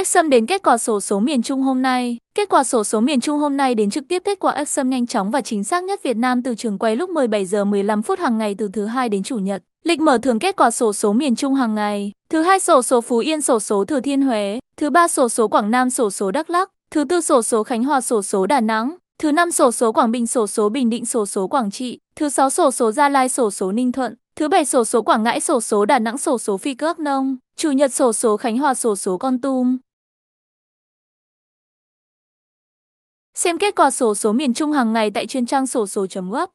Exxon đến kết quả sổ số miền Trung hôm nay. Kết quả sổ số miền Trung hôm nay đến trực tiếp kết quả Exxon nhanh chóng và chính xác nhất Việt Nam từ trường quay lúc 17 giờ 15 phút hàng ngày từ thứ hai đến chủ nhật. Lịch mở thường kết quả sổ số miền Trung hàng ngày. Thứ hai sổ số Phú Yên, sổ số Thừa Thiên Huế. Thứ ba sổ số Quảng Nam, sổ số Đắk Lắk. Thứ tư sổ số Khánh Hòa, sổ số Đà Nẵng. Thứ năm sổ số Quảng Bình, sổ số Bình Định, sổ số Quảng Trị. Thứ sáu sổ số Gia Lai, sổ số Ninh Thuận. Thứ bảy sổ số Quảng Ngãi, sổ số Đà Nẵng, sổ số Phi Cước Nông. Chủ nhật sổ số Khánh Hòa, sổ số Con Tum. Xem kết quả sổ số miền Trung hàng ngày tại chuyên trang sổ số.gov.